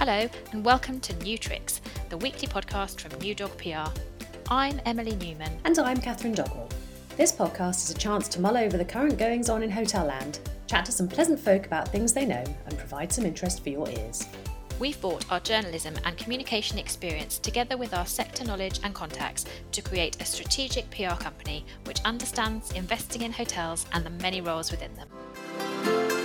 Hello, and welcome to New Tricks, the weekly podcast from New Dog PR. I'm Emily Newman. And I'm Catherine Doggrell. This podcast is a chance to mull over the current goings on in hotel land, chat to some pleasant folk about things they know, and provide some interest for your ears. We've brought our journalism and communication experience together with our sector knowledge and contacts to create a strategic PR company which understands investing in hotels and the many roles within them.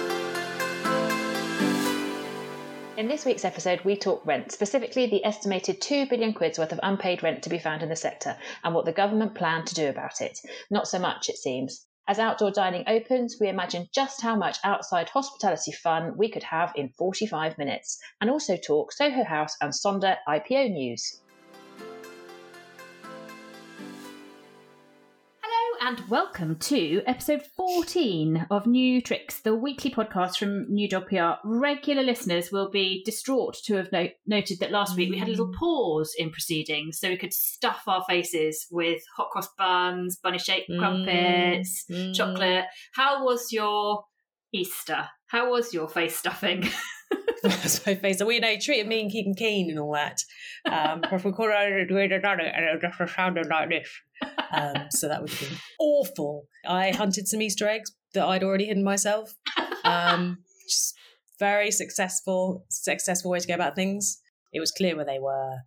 In this week's episode, we talk rent, specifically the estimated 2 billion quid's worth of unpaid rent to be found in the sector and what the government plan to do about it. Not so much, it seems. As outdoor dining opens, we imagine just how much outside hospitality fun we could have in 45 minutes, and also talk Soho House and Sonder IPO news. And welcome to episode 14 of New Tricks, the weekly podcast from New Dog PR. Regular listeners will be distraught to have no- noted that last week we had a little pause in proceedings so we could stuff our faces with hot cross buns, bunny shaped crumpets, mm. chocolate. How was your Easter? How was your face stuffing? my face. So, you know, treated me and Keegan Keen and all that. Um, because we done it and it just sounded like this. Um, so that would been awful. I hunted some Easter eggs that I'd already hidden myself. Um, just very successful, successful way to go about things. It was clear where they were.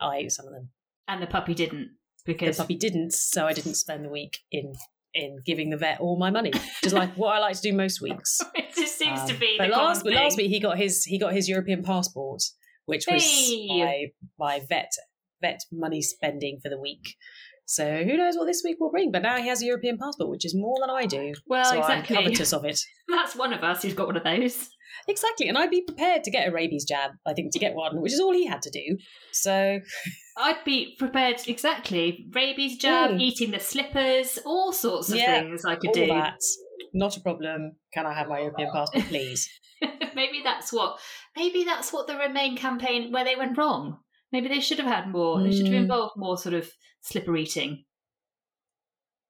I ate some of them, and the puppy didn't because the puppy didn't. So I didn't spend the week in in giving the vet all my money, just like what I like to do most weeks. it just seems um, to be. But last, last week he got his he got his European passport, which was hey. my my vet vet money spending for the week. So who knows what this week will bring? But now he has a European passport, which is more than I do. Well, so exactly. I'm covetous of it. That's one of us who's got one of those. Exactly, and I'd be prepared to get a rabies jab. I think to get one, which is all he had to do. So I'd be prepared exactly rabies jab, mm. eating the slippers, all sorts of yeah, things I could do. That. Not a problem. Can I have my European passport, please? maybe that's what. Maybe that's what the Remain campaign where they went wrong. Maybe they should have had more. Mm. They should have hmm. involved more sort of slipper eating.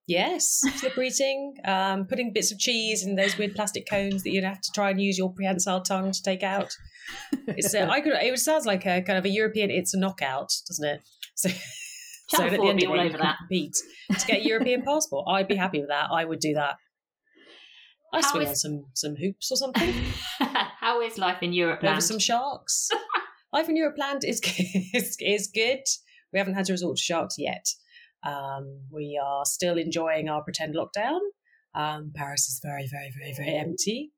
Yes, slip eating, um, putting bits of cheese in those weird plastic cones that you'd have to try and use your prehensile tongue to take out. It's uh, I could. It sounds like a kind of a European. It's a knockout, doesn't it? So, so at the end of that. compete to get a European passport. I'd be happy with that. I would do that. I swim is... on some some hoops or something. How is life in Europe? Over some sharks. life in Europe land is, is, is good. We haven't had to resort to sharks yet. Um, we are still enjoying our pretend lockdown. Um, Paris is very, very, very, very empty,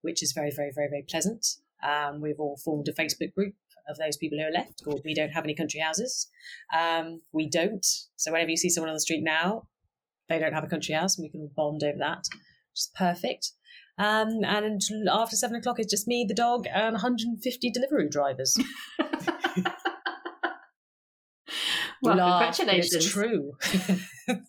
which is very, very, very, very pleasant. Um, we've all formed a Facebook group of those people who are left called We Don't Have Any Country Houses. Um, we don't. So whenever you see someone on the street now, they don't have a country house, and we can all bond over that, which is perfect. Um, and after seven o'clock, it's just me, the dog, and 150 delivery drivers. well, Laugh, congratulations. It's true.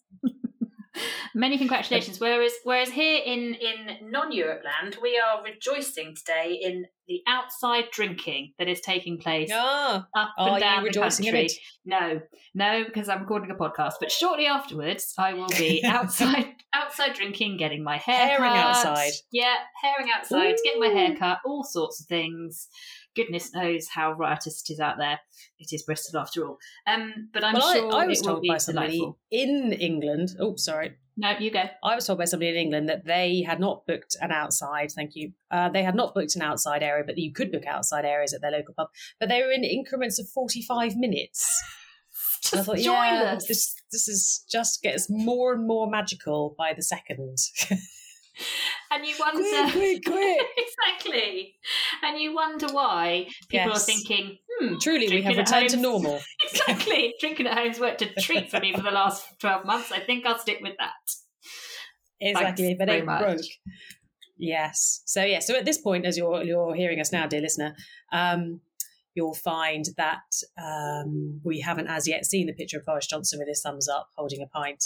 Many congratulations. Whereas, whereas here in in non-Europe land, we are rejoicing today in the outside drinking that is taking place oh, up and are down the country. No, no, because I'm recording a podcast. But shortly afterwards, I will be outside outside drinking, getting my hair cut. outside. Yeah, herring outside, Ooh. getting my hair cut, all sorts of things goodness knows how riotous it is out there. It is Bristol after all. Um, but I'm well, sure I, I was told by somebody delightful. in England. Oh, sorry. No, you go. I was told by somebody in England that they had not booked an outside. Thank you. Uh, they had not booked an outside area, but you could book outside areas at their local pub. But they were in increments of forty-five minutes. I thought, yeah, this this is just gets more and more magical by the second. and you wonder quick, quick, quick. exactly. And you wonder why people yes. are thinking hmm, truly we have returned to normal. Exactly. Drinking at home's worked a treat for me for the last 12 months. I think i'll stick with that. Exactly Thanks but it broke. Yes. So yeah so at this point as you're you're hearing us now dear listener um, you'll find that um, we haven't as yet seen the picture of Boris Johnson with his thumbs up holding a pint,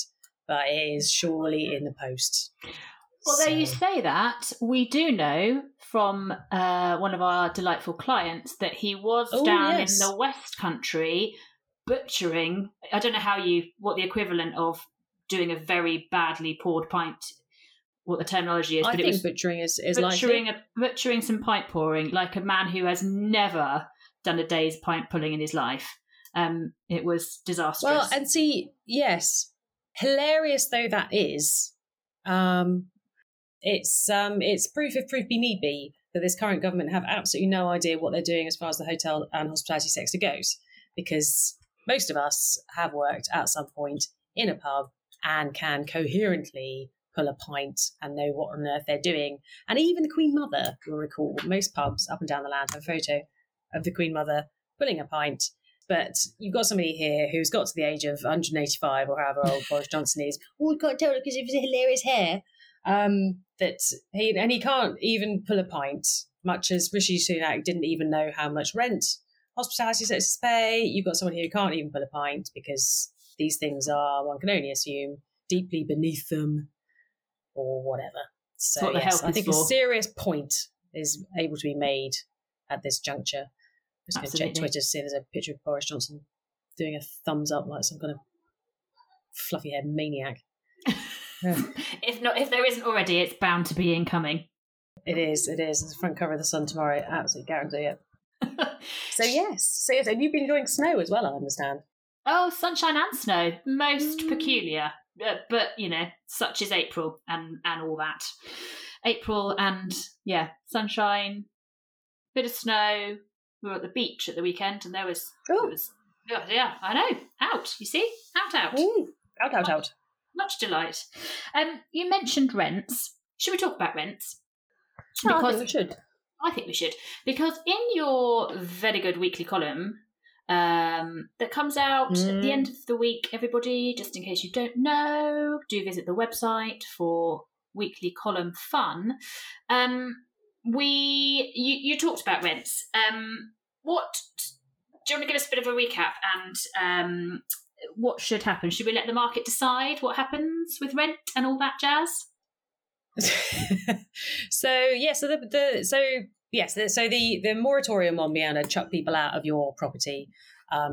but it is surely in the post. Well, there you say that. We do know from uh, one of our delightful clients that he was oh, down yes. in the West Country butchering. I don't know how you, what the equivalent of doing a very badly poured pint, what the terminology is. I but think it was butchering is, is butchering, like a, butchering some pint pouring, like a man who has never done a day's pint pulling in his life. Um, it was disastrous. Well, and see, yes, hilarious though that is, um, it's um, it's proof if proof be need be that this current government have absolutely no idea what they're doing as far as the hotel and hospitality sector goes, because most of us have worked at some point in a pub and can coherently pull a pint and know what on earth they're doing. And even the Queen Mother will recall most pubs up and down the land have a photo of the Queen Mother pulling a pint. But you've got somebody here who's got to the age of 185 or however old Boris Johnson is. Oh, we can't tell because of his hilarious hair. Um, that he and he can't even pull a pint, much as Rishi Sunak didn't even know how much rent hospitality sectors pay. You've got someone here who can't even pull a pint because these things are, one can only assume, deeply beneath them or whatever. So yes, I think a serious point is able to be made at this juncture. I'm just going to check Twitter to see if there's a picture of Boris Johnson doing a thumbs up like some kind of fluffy haired maniac. If not, if there isn't already, it's bound to be incoming. It is, it is. It's the front cover of the Sun tomorrow. Absolutely guarantee it. So yes, so yes, and you've been enjoying snow as well. I understand. oh, sunshine and snow, most Mm. peculiar. Uh, but you know, such is April and and all that. April and yeah, sunshine, bit of snow. We were at the beach at the weekend, and there was Oh. it was yeah, yeah, I know. Out, you see, out, out. Ooh, out, out, out. Much delight. Um, you mentioned rents. Should we talk about rents? Oh, I think we should. I think we should because in your very good weekly column um, that comes out at the Mm. end of the week, everybody, just in case you don't know, do visit the website for weekly column fun. Um, we you, you talked about rents. Um, what do you want to give us a bit of a recap and um, what should happen? Should we let the market decide what happens with rent and all that jazz? so yeah, so the, the so yes, the, so the the moratorium on being able to chuck people out of your property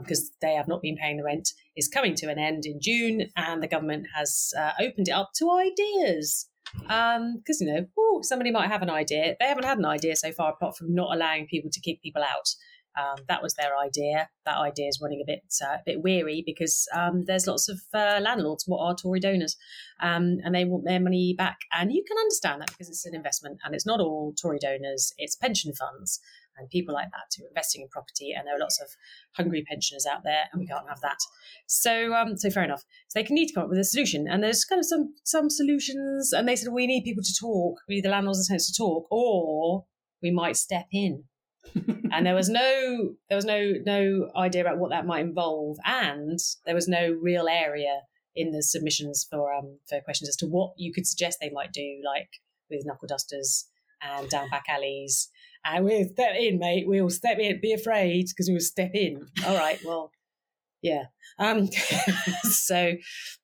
because they have not been paying the rent is coming to an end in June, and the government has uh, opened it up to ideas. Because you know, ooh, somebody might have an idea. They haven't had an idea so far, apart from not allowing people to kick people out. Um, that was their idea. That idea is running a bit uh, a bit weary because um, there's lots of uh, landlords what are Tory donors, um, and they want their money back. And you can understand that because it's an investment, and it's not all Tory donors; it's pension funds and people like that who are investing in property. And there are lots of hungry pensioners out there, and we can't have that. So, um, so fair enough. So they can need to come up with a solution, and there's kind of some some solutions. And they said we need people to talk. We need the landlords and tenants to talk, or we might step in and there was no there was no no idea about what that might involve. And there was no real area in the submissions for um for questions as to what you could suggest they might do like with knuckle dusters and down back alleys. And we'll step in mate. We'll step in. Be afraid because we'll step in. All right well yeah um so.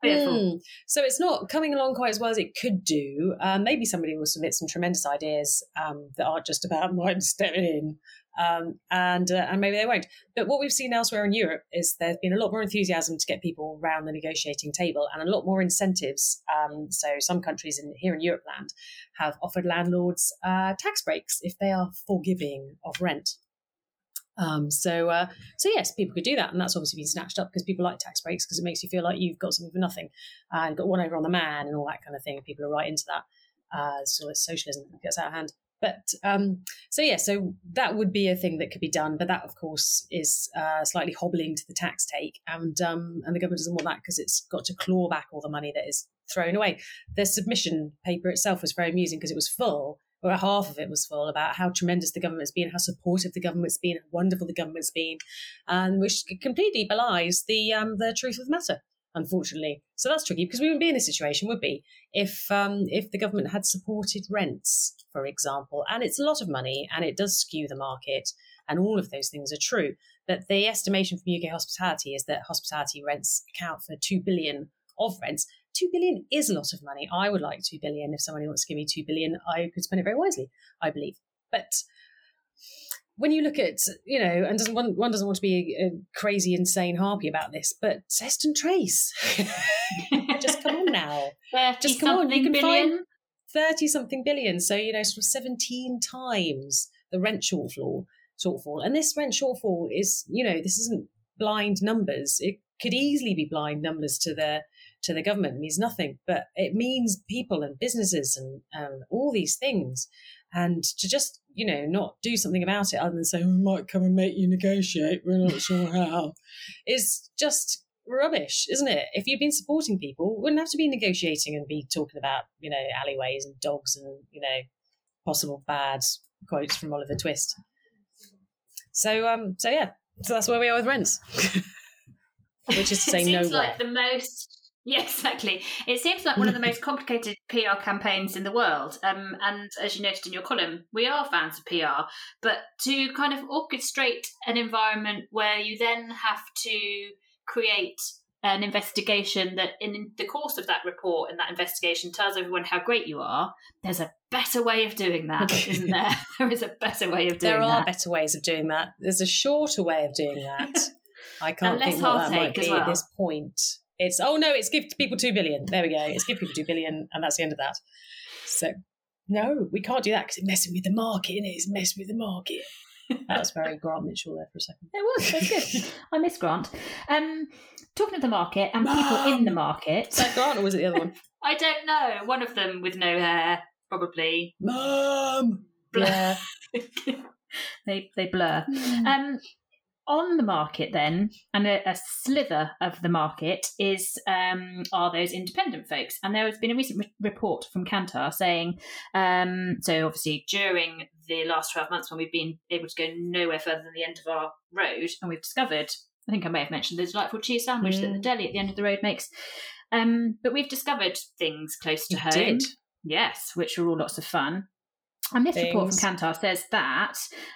Hmm. So it's not coming along quite as well as it could do. Um, maybe somebody will submit some tremendous ideas um, that aren't just about right stepping in, um, and uh, and maybe they won't. But what we've seen elsewhere in Europe is there's been a lot more enthusiasm to get people around the negotiating table, and a lot more incentives. Um, so some countries in here in Europe land have offered landlords uh, tax breaks if they are forgiving of rent. Um, so, uh, so yes, people could do that, and that's obviously been snatched up because people like tax breaks because it makes you feel like you've got something for nothing, and got one over on the man and all that kind of thing. People are right into that. Uh, sort of socialism gets out of hand. But um, so yeah, so that would be a thing that could be done, but that of course is uh, slightly hobbling to the tax take, and um, and the government doesn't want that because it's got to claw back all the money that is thrown away. The submission paper itself was very amusing because it was full, or half of it was full, about how tremendous the government's been, how supportive the government's been, how wonderful the government's been, and which completely belies the um, the truth of the matter, unfortunately. So that's tricky because we wouldn't be in this situation, would be, if um, if the government had supported rents, for example, and it's a lot of money and it does skew the market, and all of those things are true. But the estimation from UK hospitality is that hospitality rents account for two billion of rents. Two billion is a lot of money. I would like two billion. If somebody wants to give me two billion, I could spend it very wisely. I believe, but when you look at you know, and doesn't one, one doesn't want to be a, a crazy, insane harpy about this, but Test and Trace, just come on now. Just come on, you can find thirty something billion. So you know, sort of seventeen times the rent shortfall. shortfall. And this rent shortfall is, you know, this isn't blind numbers. It could easily be blind numbers to the to the government. Means nothing, but it means people and businesses and, and all these things. And to just, you know, not do something about it other than say, we might come and make you negotiate, we're not sure how, is just rubbish, isn't it? If you've been supporting people, wouldn't have to be negotiating and be talking about, you know, alleyways and dogs and, you know, possible bad quotes from Oliver Twist. So um so yeah, so that's where we are with rents. Which is to say no like the most yeah, exactly. It seems like one of the most complicated PR campaigns in the world. Um, and as you noted in your column, we are fans of PR, but to kind of orchestrate an environment where you then have to create an investigation that in the course of that report and that investigation tells everyone how great you are there's a better way of doing that isn't there there is a better way of doing that. there are better ways of doing that there's a shorter way of doing that i can't think what that might be well. at this point it's oh no it's give people 2 billion there we go it's give people 2 billion and that's the end of that so no we can't do that because it's messing with the market and it? it's messing with the market that was very Grant Mitchell there for a second. It was. That's good. I miss Grant. Um, talking of the market and Mom! people in the market. Is that Grant or was it the other one? I don't know. One of them with no hair, probably. Mom. Blur. Yeah. they they blur. Mm. Um, on the market then, and a, a slither of the market is um, are those independent folks. And there has been a recent re- report from Kantar saying, um, so obviously during the last twelve months when we've been able to go nowhere further than the end of our road, and we've discovered, I think I may have mentioned the delightful cheese sandwich mm. that the mm. deli at the end of the road makes. Um, but we've discovered things close to you home. Did. Yes, which are all lots of fun. And this things. report from Kantar says that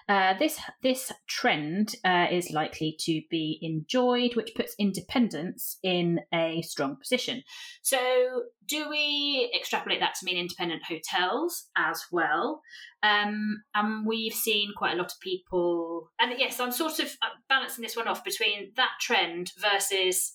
uh, this this trend uh, is likely to be enjoyed, which puts independence in a strong position. So, do we extrapolate that to mean independent hotels as well? Um, and we've seen quite a lot of people, and yes, I'm sort of uh, balancing this one off between that trend versus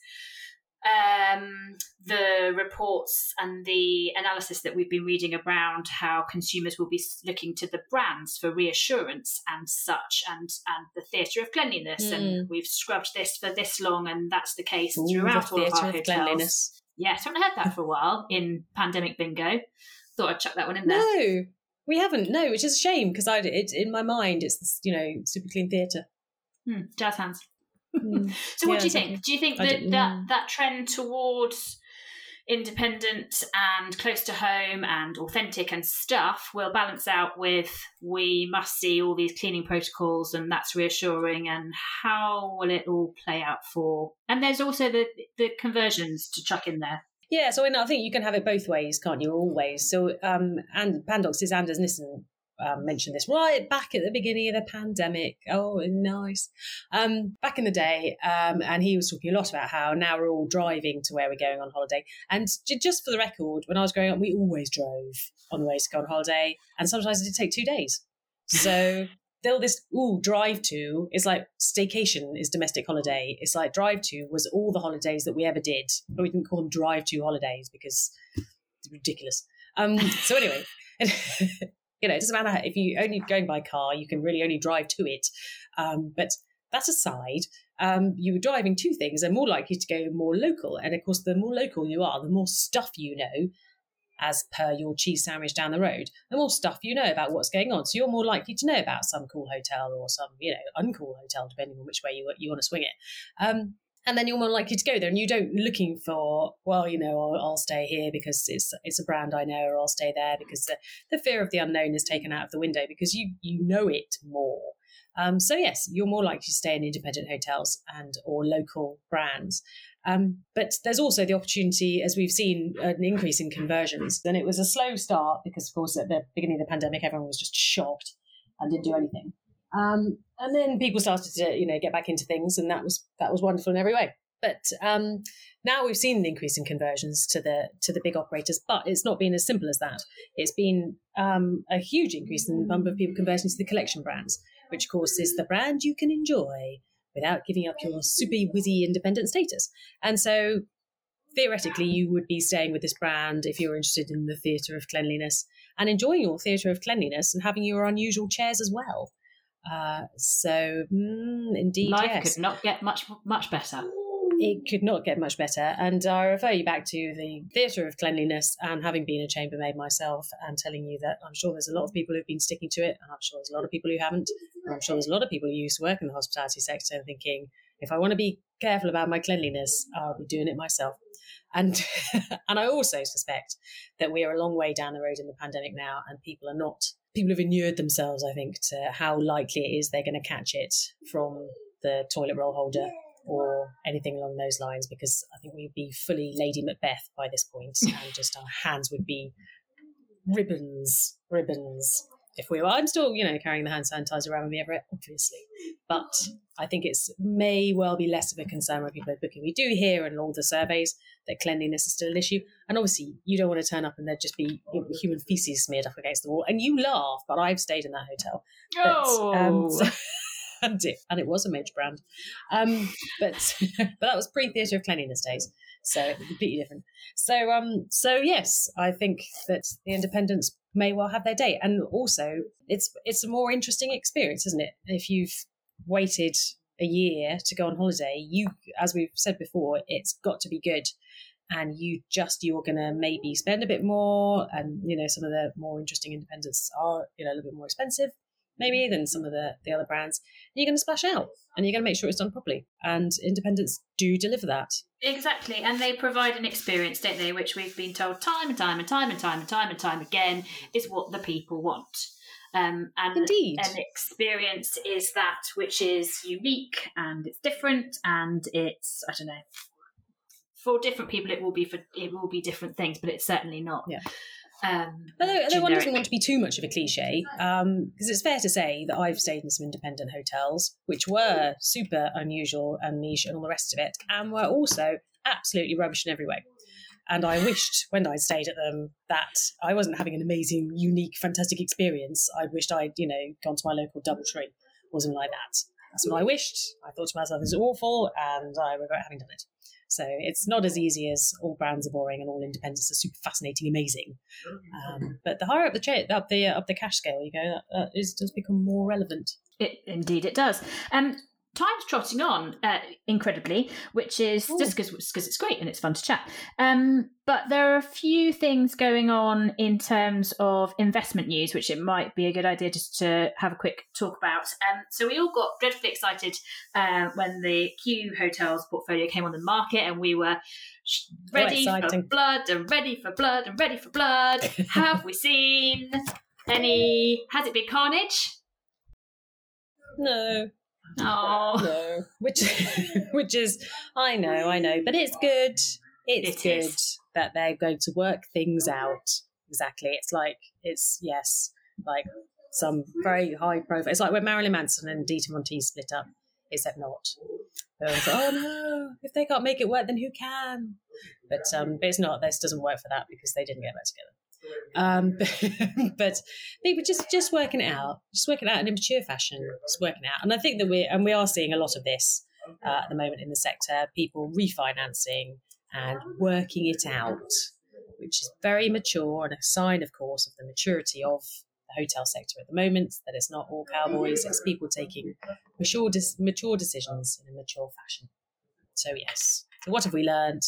um, the reports and the analysis that we've been reading around how consumers will be looking to the brands for reassurance and such, and and the theatre of cleanliness, mm. and we've scrubbed this for this long, and that's the case Ooh, throughout all of our hotels. Cleanliness. Yes, haven't heard that for a while in pandemic bingo. Thought I'd chuck that one in there. No, we haven't. No, which is a shame because I it, in my mind it's this, you know super clean theatre. Hmm, jazz hands. Mm. so, what yeah, do you think? Do you think that that, that trend towards independent and close to home and authentic and stuff will balance out with we must see all these cleaning protocols and that's reassuring and how will it all play out for and there's also the the conversions to chuck in there. Yeah so i think you can have it both ways can't you? Always. So um and Pandox's anders nissen um, mentioned this right back at the beginning of the pandemic. Oh, nice. Um, back in the day, um, and he was talking a lot about how now we're all driving to where we're going on holiday. And j- just for the record, when I was growing up, we always drove on the way to go on holiday, and sometimes it did take two days. So still this ooh drive to is like staycation is domestic holiday it's like drive to was all the holidays that we ever did but we didn't call them drive to holidays because it's ridiculous um so anyway you know, it doesn't matter if you only going by car, you can really only drive to it. Um, but that aside, um, you are driving two things are more likely to go more local. And of course, the more local you are, the more stuff you know, as per your cheese sandwich down the road, the more stuff you know about what's going on. So you're more likely to know about some cool hotel or some, you know, uncool hotel, depending on which way you, you want to swing it. Um, and then you're more likely to go there and you don't looking for well you know I'll, I'll, stay here because it's it's a brand i know or i'll stay there because the, the fear of the unknown is taken out of the window because you you know it more. Um, so yes you're more likely to stay in independent hotels and or local brands. Um, but there's also the opportunity as we've seen an increase in conversions. And it was a slow start because of course at the beginning of the pandemic everyone was just shocked and didn't do anything. Um, and then people started to, you know, get back into things, and that was that was wonderful in every way. But um, now we've seen the increase in conversions to the to the big operators, but it's not been as simple as that. It's been um, a huge increase in the number of people converting to the collection brands, which of course is the brand you can enjoy without giving up your super whizzy independent status. And so theoretically, you would be staying with this brand if you're interested in the theatre of cleanliness and enjoying your theatre of cleanliness and having your unusual chairs as well. Uh, so, mm, indeed, Life yes. could not get much much better. it could not get much better. And I refer you back to the theatre of cleanliness and having been a chambermaid myself and telling you that I'm sure there's a lot of people who've been sticking to it, and I'm sure there's a lot of people who haven't. And I'm sure there's a lot of people who used to work in the hospitality sector and thinking, if I want to be careful about my cleanliness, I'll be doing it myself. And and I also suspect that we are a long way down the road in the pandemic now, and people are not people have inured themselves, I think, to how likely it is they're going to catch it from the toilet roll holder or anything along those lines because I think we'd be fully Lady Macbeth by this point and just our hands would be ribbons, ribbons. If we were, I'm still, you know, carrying the hand sanitizer around with me everywhere, obviously. But I think it's may well be less of a concern when people are booking. We do hear in all the surveys that cleanliness is still an issue. And obviously, you don't want to turn up and there'd just be human feces smeared up against the wall. And you laugh, but I've stayed in that hotel. But, um, Oh, so- and it, and it was a major brand. Um, but but that was pre theatre of cleanliness days, so completely different. So um, so yes, I think that the independents may well have their day, and also it's it's a more interesting experience, isn't it? If you've waited a year to go on holiday, you, as we've said before, it's got to be good. And you just you're gonna maybe spend a bit more, and you know some of the more interesting independents are you know a little bit more expensive, maybe than some of the the other brands. You're going to splash out, and you're going to make sure it's done properly. And independents do deliver that. exactly. And they provide an experience, don't they? Which we've been told time and time and time and time and time and time again is what the people want. Um, and Indeed. an experience is that which is unique and it's different and it's I don't know. For different people, it will be for it will be different things, but it's certainly not. Yeah. Um, Although, although one doesn't want to be too much of a cliche, because it's fair to say that I've stayed in some independent hotels, which were super unusual and niche and all the rest of it, and were also absolutely rubbish in every way. And I wished when I stayed at them that I wasn't having an amazing, unique, fantastic experience. I wished I'd, you know, gone to my local DoubleTree or something like that. That's what I wished. I thought to myself, this is awful, and I regret having done it. So it's not as easy as all brands are boring and all independents are super fascinating, amazing. Um, but the higher up the cha- up the uh, up the cash scale you go, that, that is, does become more relevant. It, indeed, it does. Um, time's trotting on uh, incredibly, which is Ooh. just because it's great and it's fun to chat. Um, but there are a few things going on in terms of investment news, which it might be a good idea just to have a quick talk about. Um, so we all got dreadfully excited uh, when the Q Hotels portfolio came on the market, and we were ready for blood and ready for blood and ready for blood. have we seen any? Has it been carnage? No, Oh. no, which which is I know, I know, but it's good. It's It good is. that they're going to work things out. Exactly, it's like it's yes, like some very high profile. It's like when Marilyn Manson and Dita Teese split up, except not. Like, oh no! If they can't make it work, then who can? But um, but it's not. This doesn't work for that because they didn't get back together. Um, but, but people just just working it out, just working out in a mature fashion, just working out. And I think that we and we are seeing a lot of this uh, at the moment in the sector. People refinancing and working it out, which is very mature and a sign, of course, of the maturity of the hotel sector at the moment. That it's not all cowboys; it's people taking mature mature decisions in a mature fashion. So yes. So what have we learned?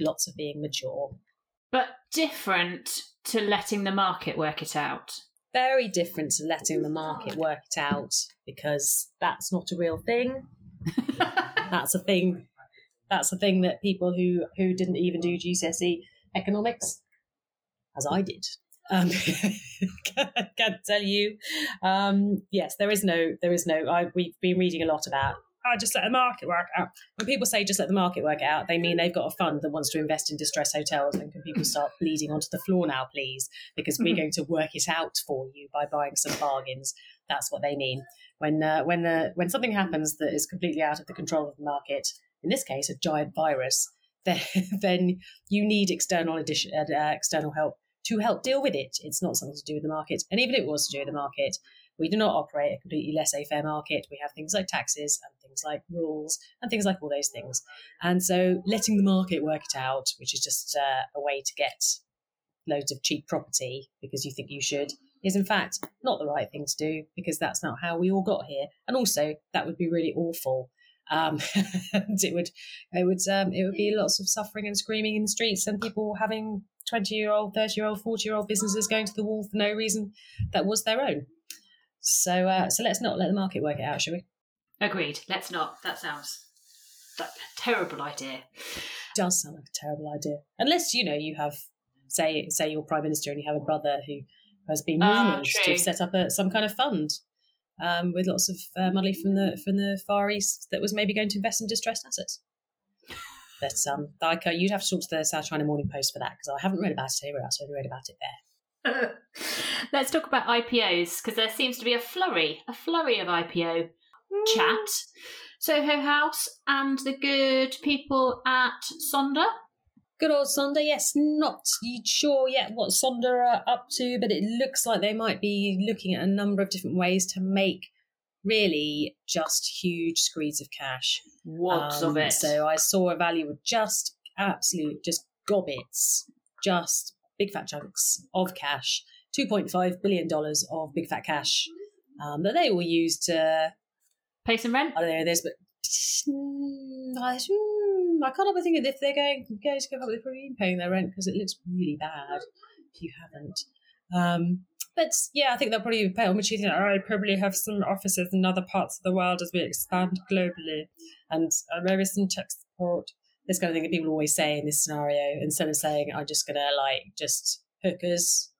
Lots of being mature. but different to letting the market work it out. very different to letting the market work it out because that's not a real thing. That's a thing. That's a thing that people who who didn't even do GCSE economics, as I did, um, can, can tell you. Um, yes, there is no, there is no. I, we've been reading a lot about. Oh, just let the market work out. When people say just let the market work out, they mean they've got a fund that wants to invest in distressed hotels. And can people start bleeding onto the floor now, please? Because we're Mhm. going to work it out for you by buying some bargains. That's what they mean. When uh, when uh, when something happens that is completely out of the control of the market, in this case, a giant virus, then then you need external addition, uh, uh, external help to help deal with it. It's not something to do with the market, and even if it was to do with the market, we do not operate a completely laissez-faire market. We have things like taxes and things like rules and things like all those things. And so, letting the market work it out, which is just uh, a way to get loads of cheap property because you think you should, is in fact not the right thing to do because that's not how we all got here. And also, that would be really awful. Um, and it would, it would, um, it would be lots of suffering and screaming in the streets, and people having twenty-year-old, thirty-year-old, forty-year-old businesses going to the wall for no reason that was their own. So, uh, so let's not let the market work it out, shall we? Agreed. Let's not. That sounds like a terrible idea. does sound like a terrible idea. Unless you know you have, say, say you're prime minister and you have a brother who has been Ah, rumoured to have set up a, some kind of fund um, with lots of uh, money from the from the Far East that was maybe going to invest in distressed assets. But um, like uh, you'd have to talk to the South China Morning Post for that because I haven't read about it anywhere else. I only read about it there. Let's talk about IPOs because there seems to be a flurry, a flurry of IPO chat. Soho House and the good people at Sonder. Good old Sonder, yes, not sure yet what Sonder are up to, but it looks like they might be looking at a number of different ways to make really just huge screeds of cash. Wads Um, of it. So I saw a value of just absolute, just gobbets, just big fat chunks of cash, $2.5 billion of big fat cash um, that they will use to Pay some rent. I don't know. But mm, I, can't help think if they're going going to go up, they're probably paying their rent because it looks really bad. If you haven't, um, but yeah, I think they'll probably pay. Which you think, I probably have some offices in other parts of the world as we expand globally, and uh, maybe some tech support. This kind of thing that people always say in this scenario. Instead of saying, "I'm just gonna like just hookers."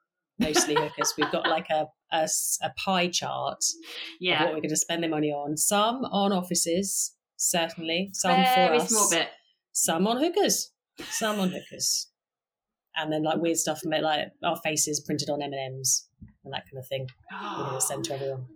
Mostly hookers. We've got like a a pie chart of Yeah. what we're going to spend the money on. Some on offices, certainly. Some Very for us. small bit. Some on hookers. Some on hookers. And then like weird stuff like our faces printed on M and M's and that kind of thing. We're going to send to everyone.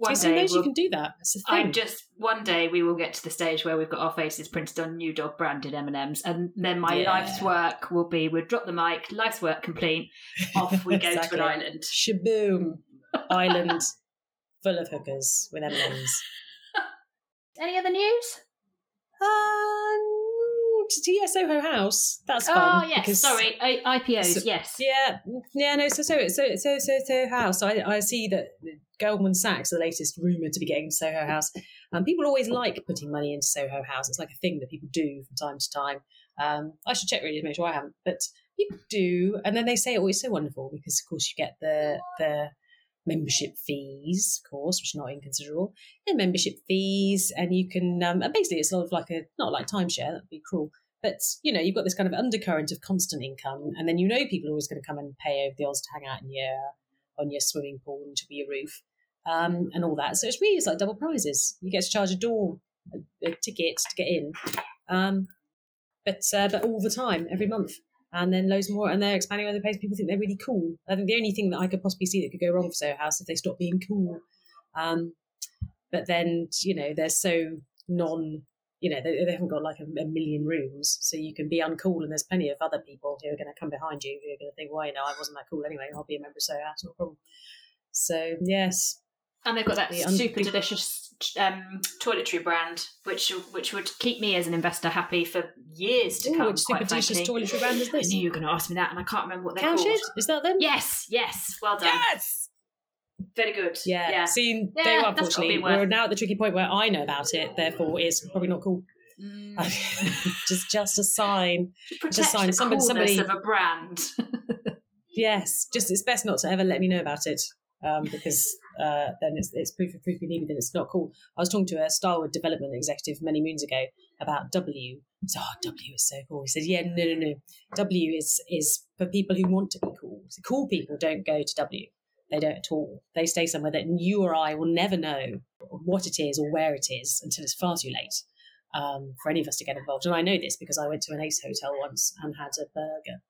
One so you day knows you we'll- can do that. I just one day we will get to the stage where we've got our faces printed on New Dog branded M and M's, and then my Yeah. life's work will be we'll drop the mic, life's work complete, off we go Exactly. to an island. Shaboom! Island full of hookers with M and M's. Any other news? Um, yeah, Soho House. That's oh yes, sorry, I- IPOs. So- yes, Yeah, yeah, no. So, so, so, so, so, so House. I, I see that Goldman Sachs, are the latest rumored to be getting Soho House. Um, people always like putting money into Soho House. It's like a thing that people do from time to time. Um, I should check really to make sure I haven't, but people do, and then they say, "Oh, it's so wonderful," because of course you get the the membership fees, of course, which are not inconsiderable. The membership fees, and you can um, and basically it's sort of like a not like timeshare. That'd be cruel. But you know, you've got this kind of undercurrent of constant income, and then you know people are always going to come and pay over the odds to hang out in your on your swimming pool and to be your roof, um, and all that. So it's really it's like double prizes. You get to charge a door a, a ticket to get in, um, but uh, but all the time, every month, and then loads more. And they're expanding other places. People think they're really cool. I think the only thing that I could possibly see that could go wrong for Soho House if they stop being cool. Um, but then you know they're so non you know, they, they haven't got like a, a million rooms, so you can be uncool, and there's plenty of other people who are going to come behind you who are going to think, well, you know, I wasn't that cool anyway. I'll be a member of Soho House, no problem. So yes, and they've got that The un- super delicious um, toiletry brand, which which would keep me as an investor happy for years to Ooh, come. which super delicious toiletry brand is I this? knew you were going to ask me that, and I can't remember what they're Cowshed? called. Is that them? Yes, yes, well done. Yes. Very good. Yeah. yeah. See, Yeah, they that's unfortunately we're now at the tricky point where I know about it, therefore it's probably not cool. Mm. just just a sign. Protect sign. the Somebody- somebody- of a brand. Yes, just it's best not to ever let me know about it um, because uh, then it's, it's proof of proof we needed and it's not cool. I was talking to a Starwood development executive many moons ago about W. So, oh, W is so cool. He said, "Yeah, no, no, no. W is is for people who want to be cool. So cool people don't go to W. They don't at all. They stay somewhere that you or I will never know what it is or where it is until it's far too late." Um, for any of us to get involved, and I know this because I went to an Ace hotel once and had a burger,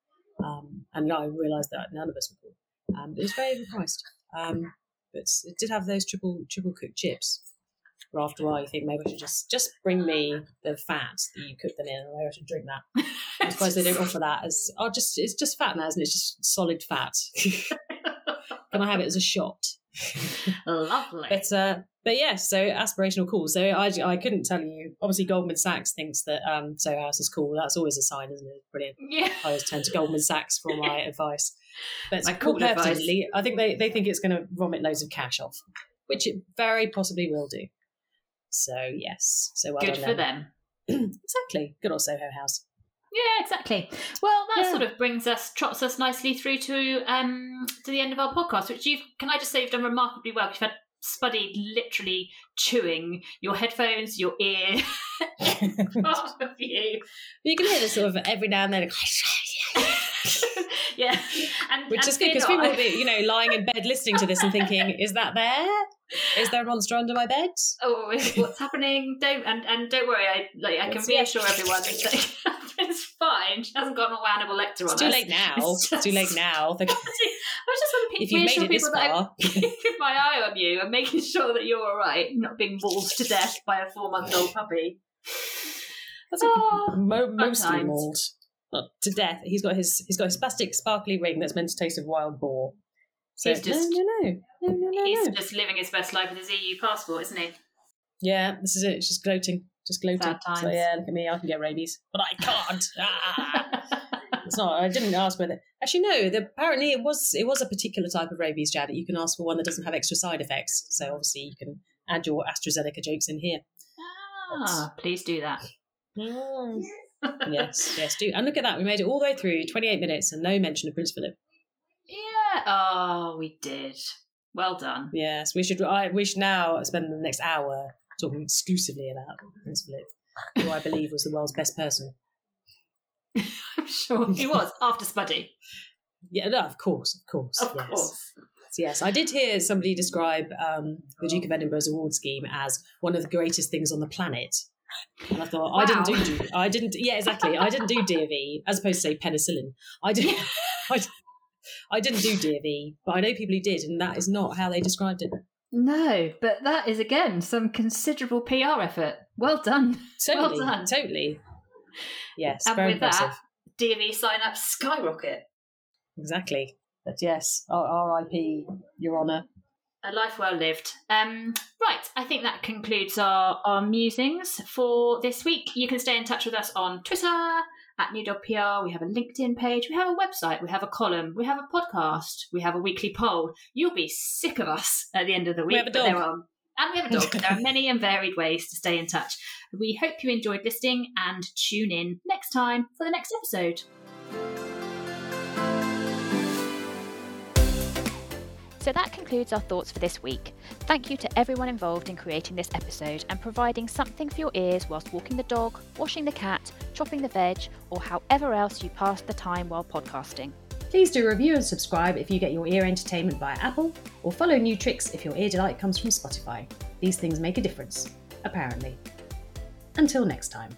um, and I realised that none of us were cool. Um, it was very overpriced, um, but it did have those triple triple cooked chips. But after a while, you think maybe I should just just bring me the fat that you cook them in, and maybe I should drink that. I'm surprised they don't offer that as oh, just it's just fat now, isn't it? It's just solid fat. Can I have it as a shot? Lovely. But uh, but yes, so aspirational cool. So I, I couldn't tell you. Obviously, Goldman Sachs thinks that um, Soho House is cool. That's always a sign, isn't it? Brilliant. yeah. I always turn to Goldman Sachs for my advice. But My cool advice. I think they, they think it's going to vomit loads of cash off, which it very possibly will do. So yes, so well Good for them. exactly. Good old Soho House. Yeah, exactly. Well, that Yeah. sort of brings us, trots us nicely through to um to the end of our podcast, which you've can I just say you've done remarkably well. You've had Spuddy literally chewing your headphones, your ear, part of you. You can hear this sort of every now and then, yeah, and which and is good because people will be, you know, lying in bed listening to this and thinking, "Is that there? Is there a monster under my bed?" oh, what's happening? Don't and, and don't worry. I like I can reassure everyone that fine. She hasn't got an Hannibal Lecter on It's too us. late now. It's It's too late now. I was just want to if you've reassure made it this people that I'm far, keeping my eye on you and making sure that you're all right, not being mauled to death by a four-month-old puppy. that's Oh, mo- mostly times. mauled Not to death. He's got his he's got his plastic sparkly ring that's meant to taste of wild boar. So He's just- no, no, no, no, no, no, He's no. just living his best life with his EU passport, isn't he? Yeah, this is it. It's just gloating, just times. So yeah, look at me. I can get rabies, but I can't. It's not. I didn't ask whether. Actually, no. The, apparently, it was it was a particular type of rabies, Janet. You can ask for one that doesn't have extra side effects. So obviously, you can add your AstraZeneca jokes in here. ah, please do that. yes, yes, do. And look at that. We made it all the way through, twenty eight minutes, and no mention of Prince Philip. Yeah. Oh, we did. Well done. Yes, we should. I we should now spend the next hour talking exclusively about Prince Philip, who I believe was the world's best person. I'm sure he was after Spuddy. Yeah, no, of course, of course, Of yes. course. Yes, I did hear somebody describe um, the Duke of Edinburgh's award scheme as one of the greatest things on the planet. And I thought, I didn't do, do I didn't, yeah, exactly. I didn't do DofE, as opposed to say penicillin. I did, I, I didn't do DofE, but I know people who did, and that is not how they described it. No, but that is again some considerable PR effort. Well done. Totally, done. totally. Yes, And very with that- impressive. DofE sign up skyrocket. Exactly. But yes, R- R.I.P. Your Honour. A life well lived. Um, right, I think that concludes our, our musings for this week. You can stay in touch with us on Twitter at New Dog PR. We have a LinkedIn page. We have a website. We have a column. We have a podcast. We have a weekly poll. You'll be sick of us at the end of the week. We have a dog. are- and we have a dog. there are many and varied ways to stay in touch. We hope you enjoyed listening and tune in next time for the next episode. So that concludes our thoughts for this week. Thank you to everyone involved in creating this episode and providing something for your ears whilst walking the dog, washing the cat, chopping the veg, or however else you pass the time while podcasting. Please do review and subscribe if you get your ear entertainment via Apple, or follow New Tricks if your ear delight comes from Spotify. These things make a difference, apparently. Until next time.